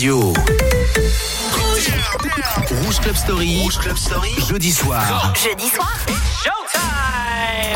radio. Rouge Club Story. Rouge Club Story. Jeudi soir. Jeudi soir.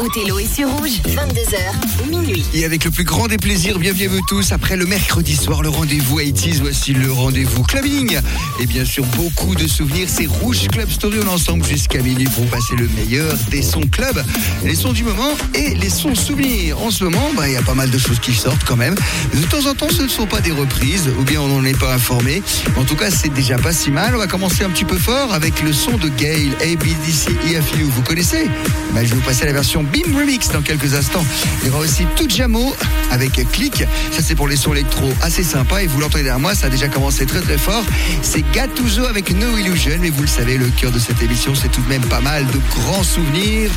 Othello est sur rouge, 22h, minuit. Et avec le plus grand des plaisirs, bienvenue à vous tous. Après le mercredi soir, le rendez-vous 80 voici le rendez-vous clubbing. Et bien sûr, beaucoup de souvenirs. C'est Rouge Club Story. On ensemble jusqu'à minuit pour passer le meilleur des sons club, les sons du moment et les sons souvenirs. En ce moment, bah, il y a pas mal de choses qui sortent quand même. De temps en temps, ce ne sont pas des reprises ou bien on n'en est pas informé. En tout cas, c'est déjà pas si mal. On va commencer un petit peu fort avec le son de Gail, ABDC EFU. Vous connaissez? Bah, Je vais vous passer la version BIM Remix dans quelques instants. Il y aura aussi tout Jamo avec Click. Ça, c'est pour les sons électro assez sympa. Et vous l'entendez derrière moi, ça a déjà commencé très très fort. C'est Gattuso avec No Illusion. Mais vous le savez, le cœur de cette émission, c'est tout de même pas mal de grands souvenirs.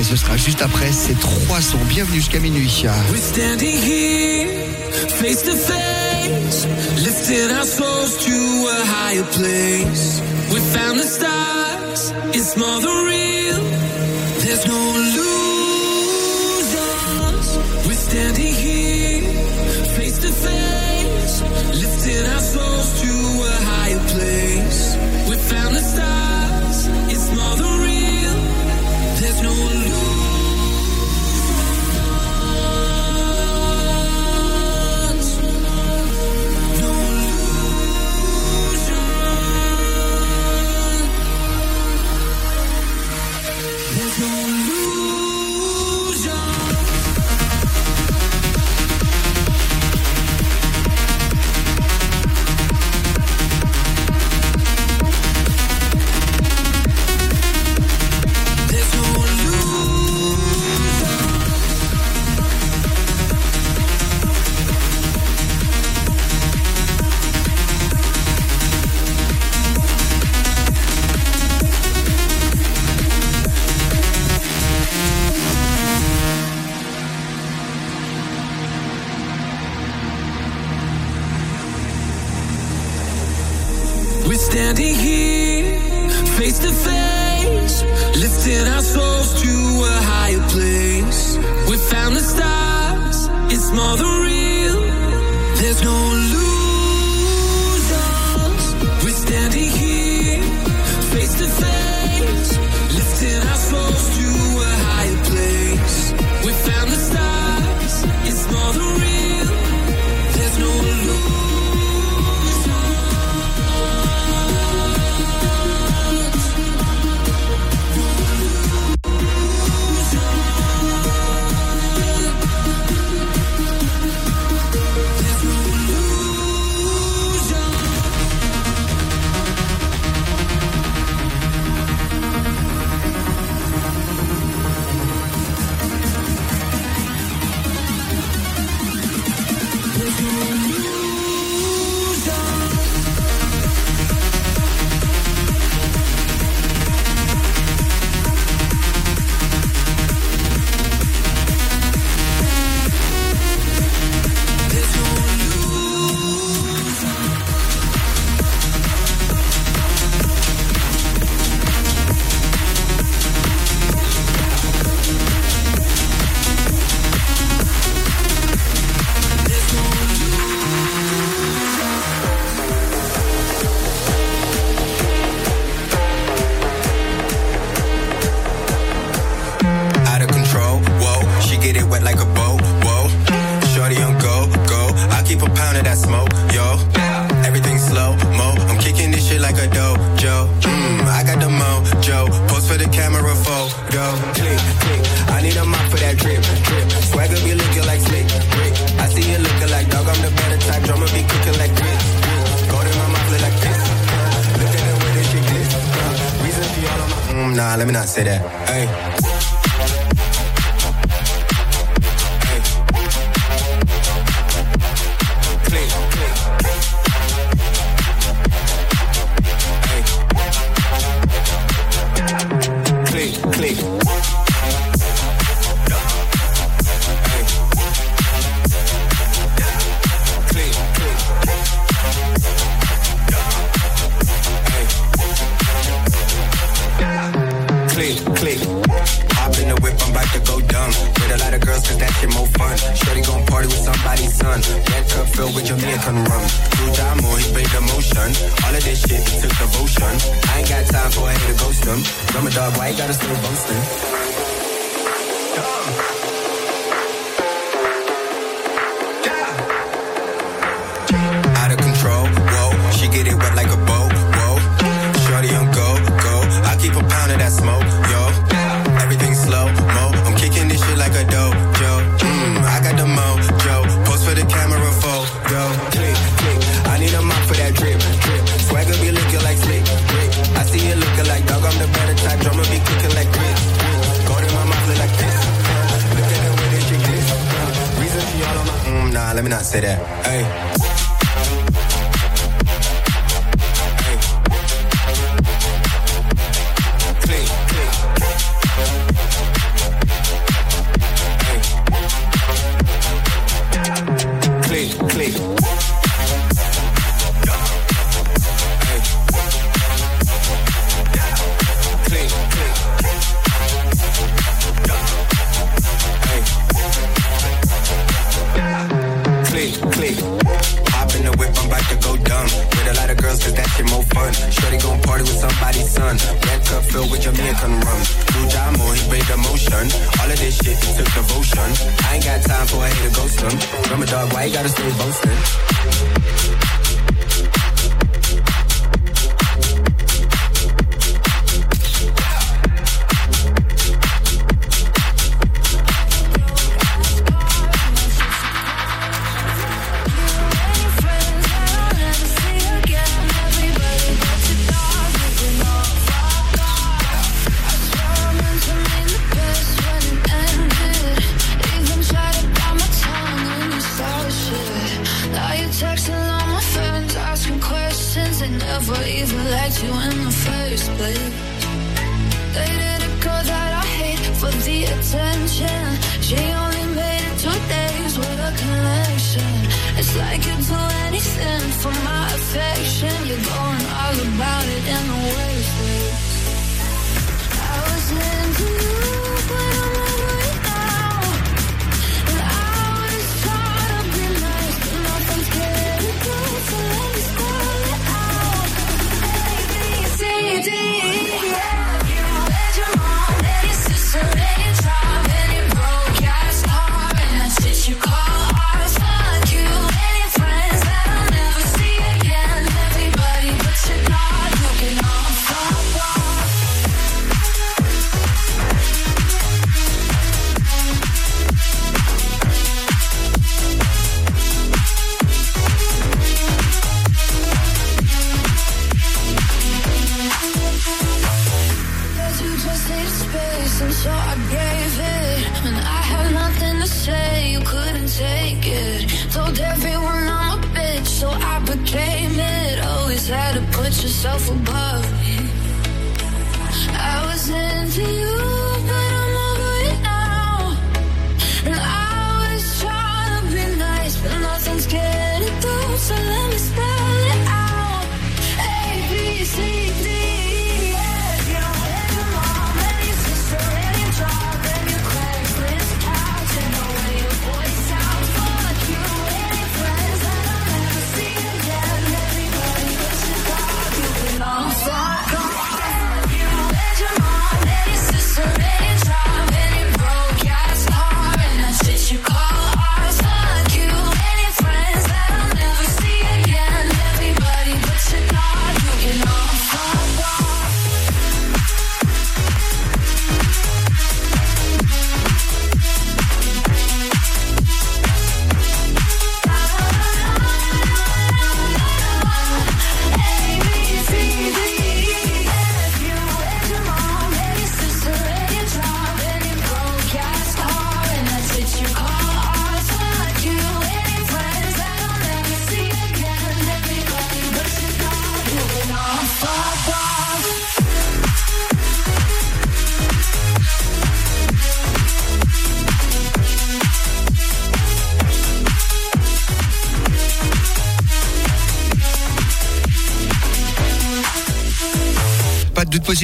Et ce sera juste après ces trois sons. Bienvenue jusqu'à minuit. We're standing here, face to face, lifting our souls to a higher place. We found the stars, it's more than real. There's no illusions. Standing say that. Hey. could do anything for my affection. You're going all about it in the worst ways. I was into you, but I'm over it now. And I was trying to be nice, but nothing's getting through. so let me spell it out. A, B, C, D.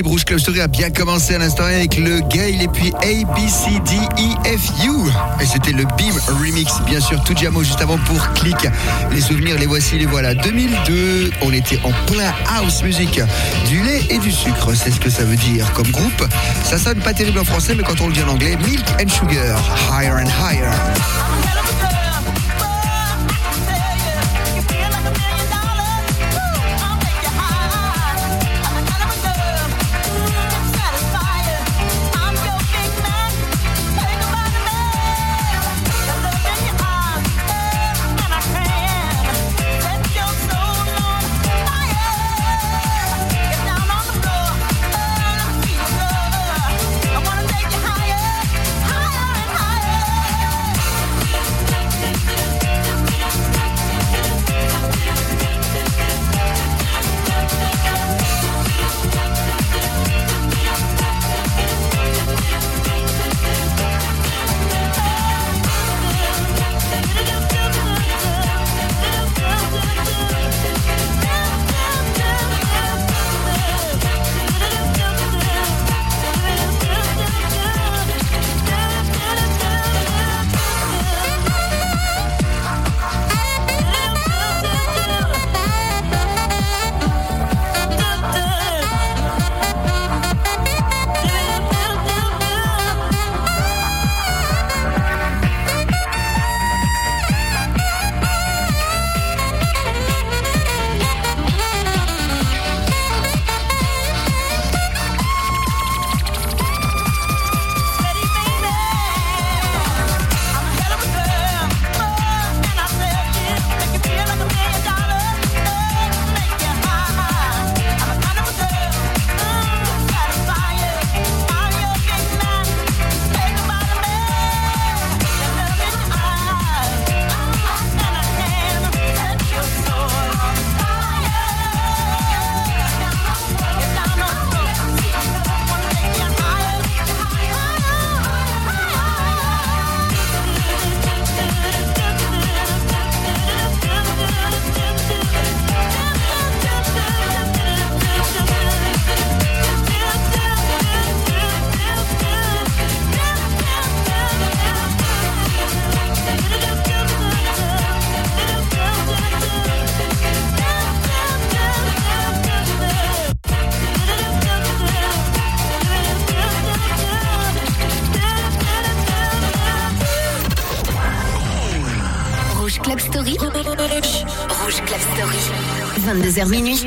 possible. Rouge Club Story a bien commencé à l'instant avec le Gale et puis A, E. Et c'était le Beam Remix, bien sûr, tout Jamo juste avant pour Click. Les souvenirs, les voici, les voilà. 2002, on était en plein house music. Du lait et du sucre, c'est ce que ça veut dire comme groupe. Ça sonne pas terrible en français, mais quand on le dit en anglais, Milk and Sugar, Higher and Higher. Story. 22h minuit.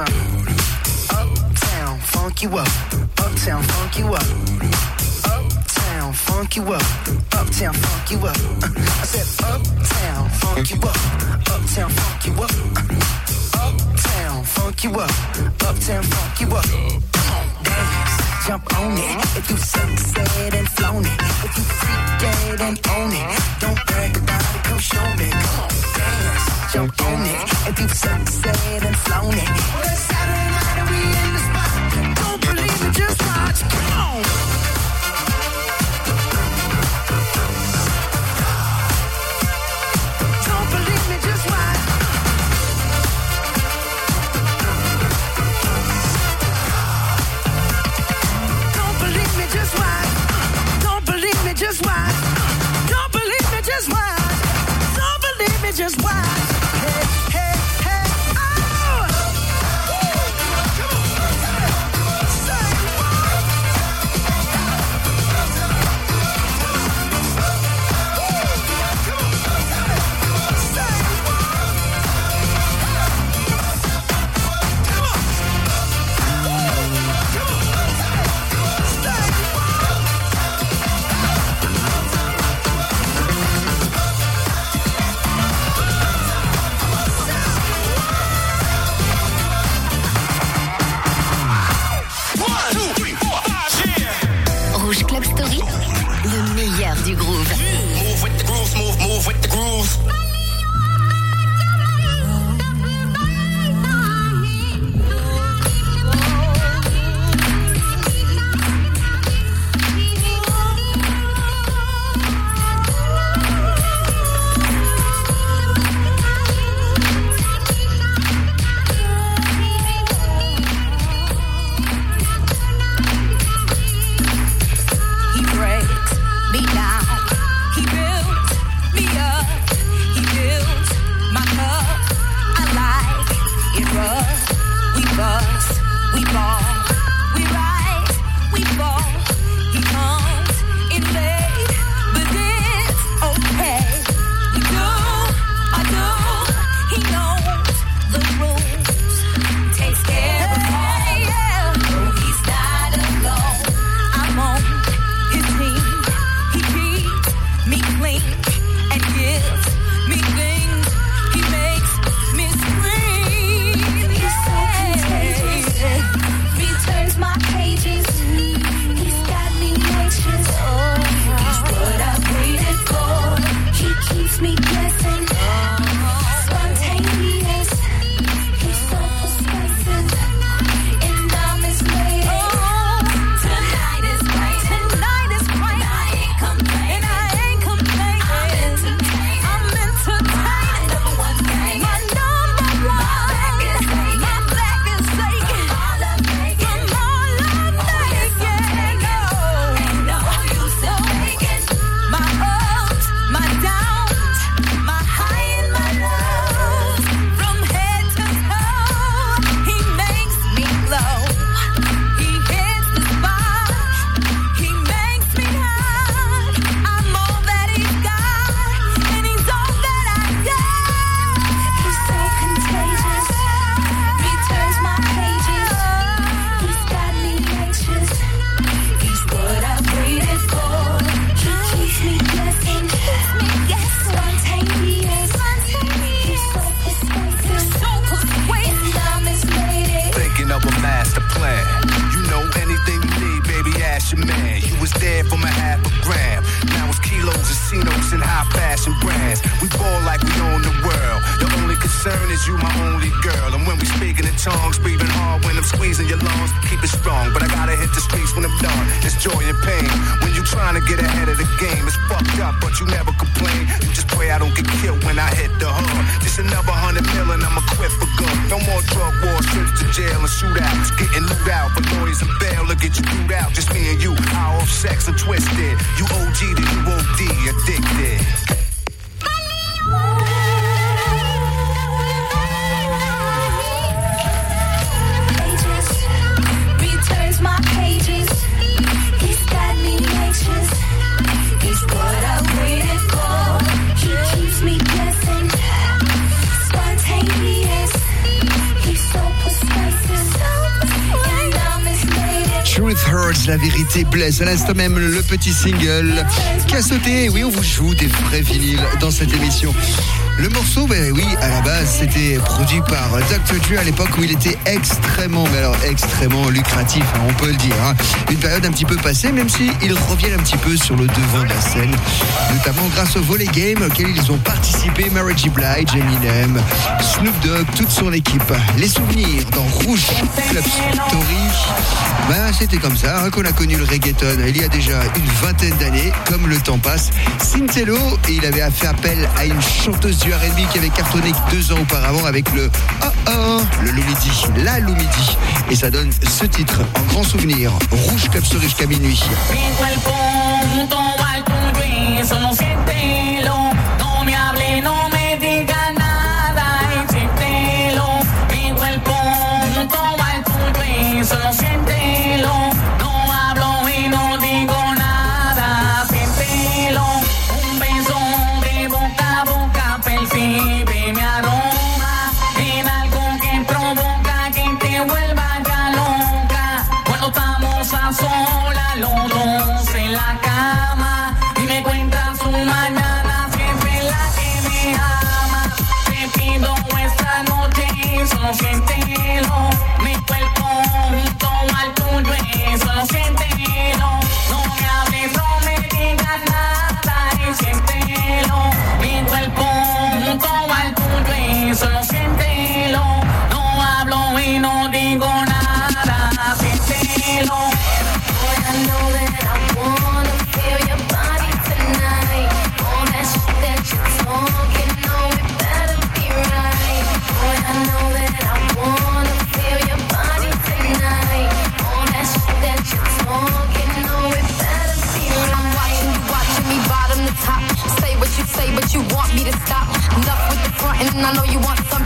Uptown, funk you up. Uptown, funk you up. Uptown, funk you up. Uptown, funk you up. I said uptown, funk you up. Uptown, funk you up. Uptown, funk you up. Uptown, funk you up. Come on, dance jump on it. If you suck, said and flown it. If you freak dead and own it. City Place. À l'instant même, le petit single qui a sauté. Oui, on vous joue des vrais vinyles dans cette émission. Le morceau, ben oui, à la base, c'était produit par Dr. Dre à l'époque où il était extrêmement, mais alors extrêmement lucratif, hein, on peut le dire. hein. Une période un petit peu passée, même s'ils reviennent un petit peu sur le devant de la scène, notamment grâce au volley game auquel ils ont participé Mary J. Blige, Eminem, Snoop Dogg, toute son équipe. Les souvenirs dans Rouge Club Story, ben c'était comme ça hein, qu'on a connu le reggaeton il y a déjà une vingtaine d'années, comme le temps passe. Cintello, et il avait fait appel à une chanteuse du R&B qui avait cartonné deux ans auparavant avec le Oh Oh, le Lumidi, la Lumidi. Et ça donne ce titre en grand souvenir. Rouge Club jusqu'à minuit.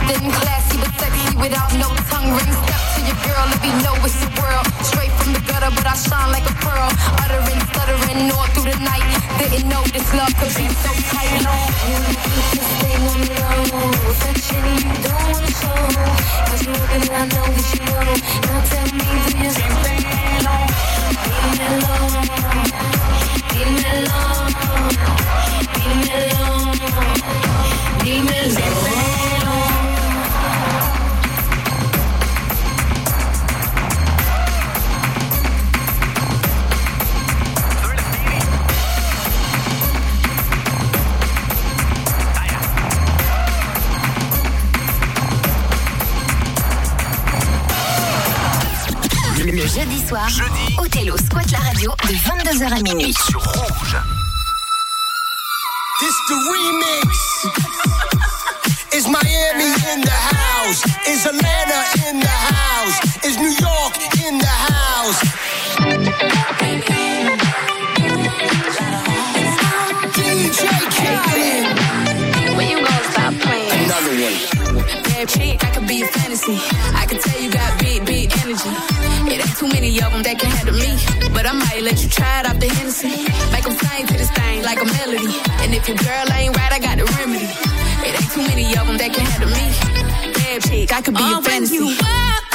Something classy but sexy without no tongue ring. Step to your girl, let me know it's your world. Straight from the gutter, but I shine like a pearl. Uttering, stuttering all through the night. Didn't know this love could be so tight. You keep this thing on the low. You don't wanna show. Cause you I know that you know. Now tell à minuit. Sur Rouge. This the remix. Is Miami in the house? Is Atlanta in the house? Is New York in the house? DJ Khaled. When you gonna stop playing? Another one. Bad chick, I could be a fantasy. I can tell you got big, big energy. It ain't too many of them that can handle you try it off the Hennessy. Make them sing to this thing like a melody. And if your girl ain't right, I got the remedy. It ain't too many of them that can handle me. Bad chick, I could be a fantasy. you every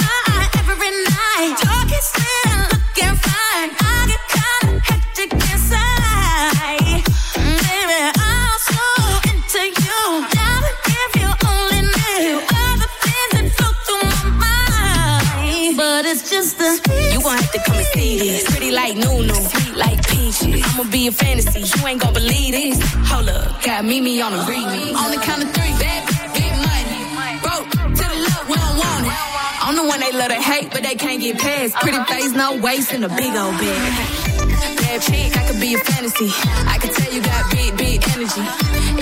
be a fantasy. You ain't gon' believe this. Hold up, got Mimi on the remix. On the count of three, bad, big money. Broke to the love, we don't want it. I'm the one they love to hate, but they can't get past. Pretty face, no waist, and a big old bag. Bad chick, I could be a fantasy. I can tell you got big, big energy.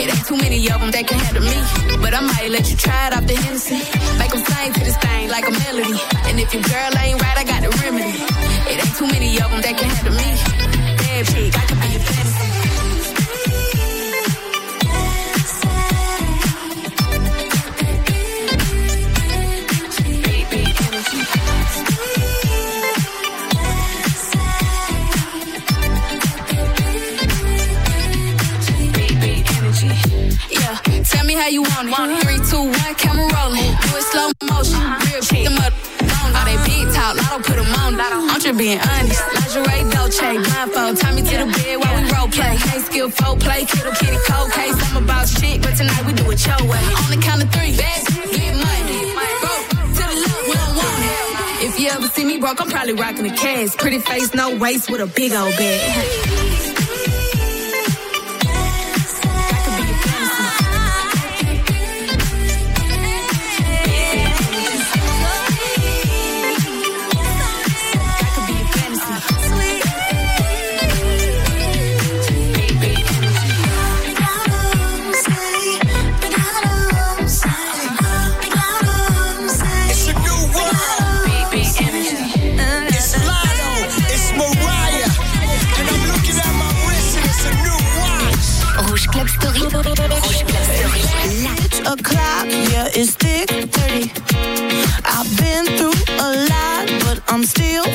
It ain't too many of them that can handle me. But I might let you try it off the Hennessy. Make them sing to this thing like a melody. And if your girl ain't right, I got the remedy. It ain't too many of them that can handle me. I could be a fantasy. Big, big energy. Big, big energy. Yeah, tell me how you want it. Three, two, one, camera rolling. Do it slow motion. Uh-huh. Real. Them up. All they uh-huh. big talk, put them on. I'm just being honest. Lingerie, Dolce, blindfold. Tie me to the bed while we role play. Ain't skill folk play, kiddo kitty cold case. I'm about shit, but tonight we do it your way. On the count of three, bad, get money. Broke to the left, we don't want it. If you ever see me broke, I'm probably rocking a cash. Pretty face, no waist with a big old bag.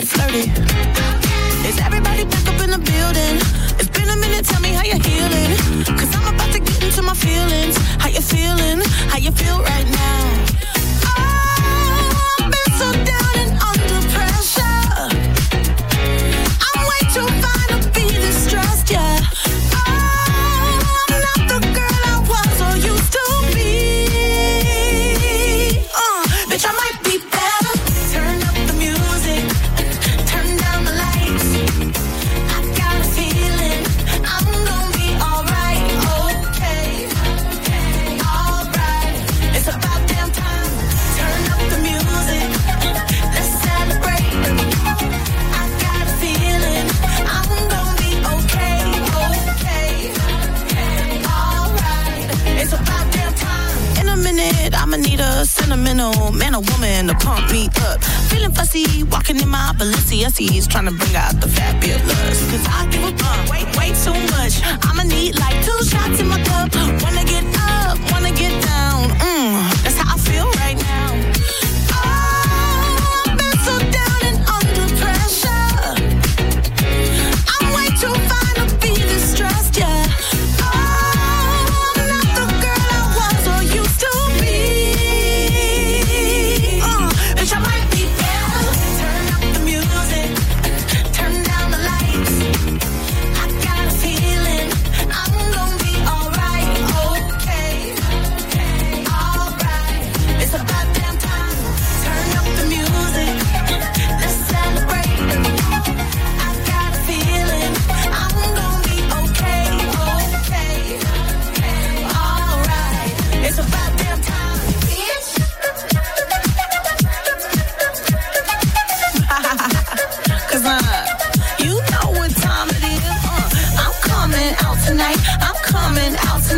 Flirty. Is everybody back up in the building? It's been a minute, tell me how you're healing. Cause I'm about to get into my feelings. How you feeling? How you feel right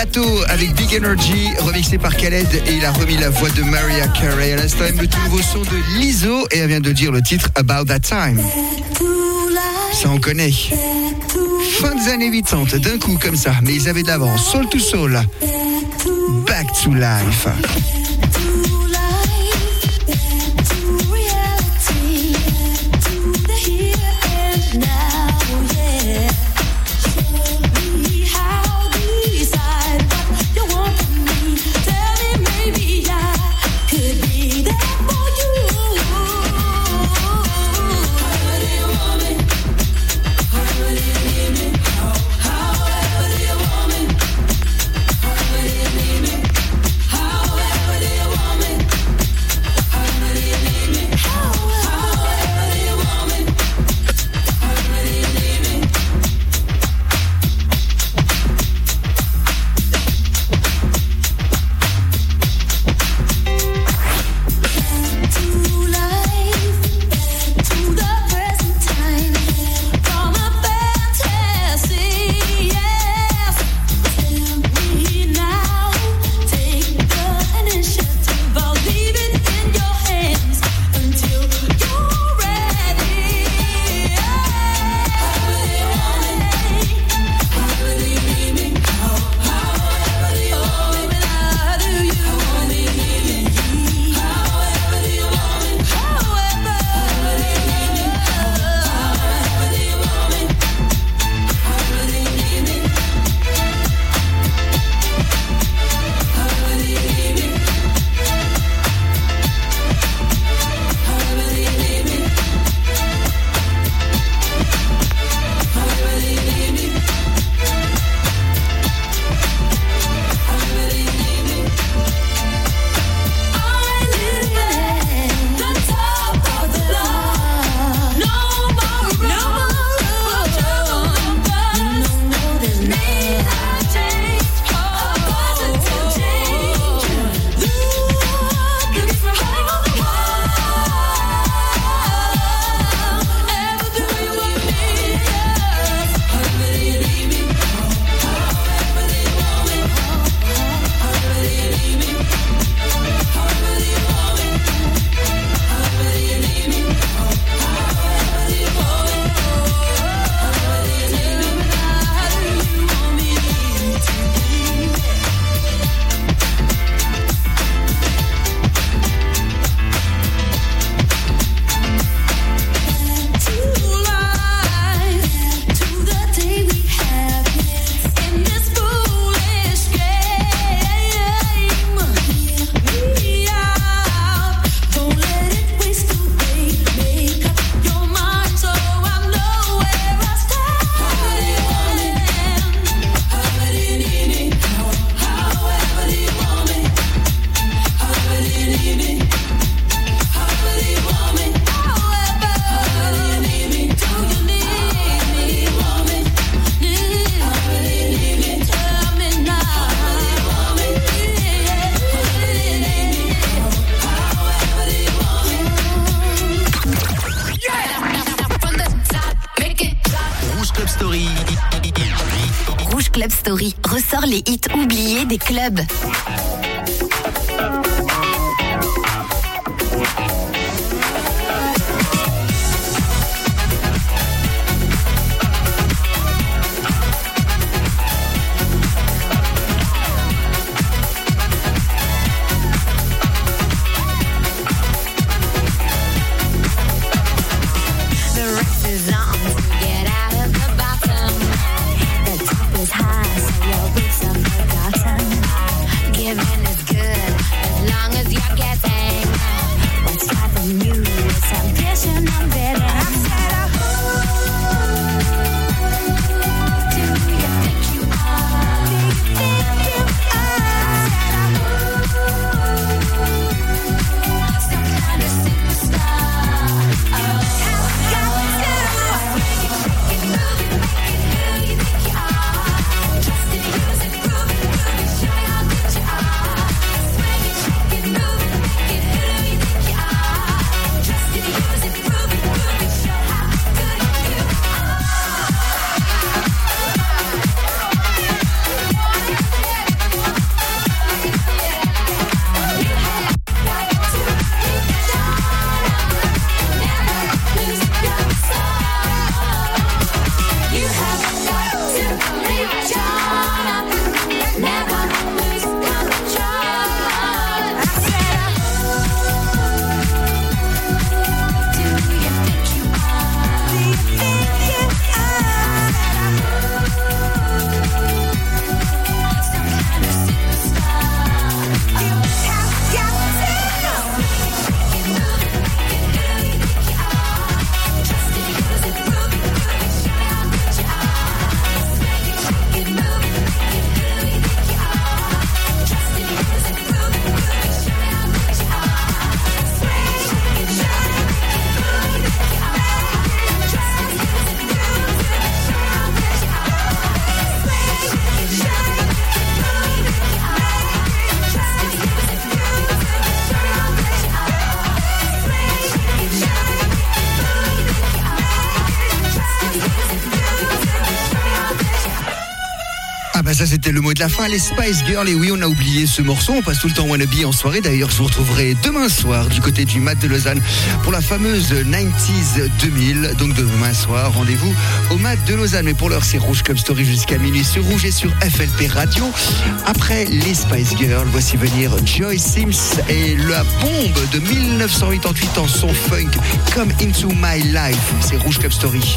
Lato avec Big Energy, remixé par Khaled et il a remis la voix de Mariah Carey. À l'instant le tout nouveau son de Lizzo et elle vient de dire le titre About That Time. Ça on connaît. Fin des années 80, d'un coup comme ça, mais ils avaient de l'avance. Soul to Soul. Back to Life. mot de la fin, les Spice Girls. Et oui, on a oublié ce morceau. On passe tout le temps Wannabe en soirée. D'ailleurs, je vous retrouverai demain soir du côté du Mat de Lausanne pour la fameuse 90s 2000. Donc demain soir, rendez-vous au Mat de Lausanne. Mais pour l'heure, c'est Rouge Club Story jusqu'à minuit sur Rouge et sur FLP Radio. Après les Spice Girls, voici venir Joy Sims et la bombe de 1988 en son funk, Come Into My Life. C'est Rouge Club Story.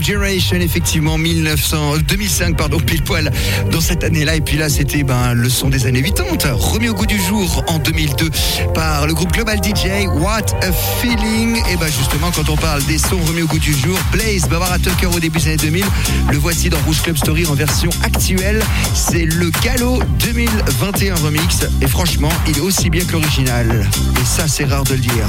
Generation, effectivement, 1900, 2005, pardon, pile poil dans cette année-là. Et puis là, c'était ben, le son des années 80. Remis au goût du jour en 2002 par le groupe Global DJ, What a Feeling. Et ben justement, quand on parle des sons remis au goût du jour, Blaze, Barbara Tucker au début des années 2000, le voici dans Rouge Club Story en version actuelle. C'est le Gallo 2021 remix. Et franchement, il est aussi bien que l'original. Et ça, c'est rare de le dire.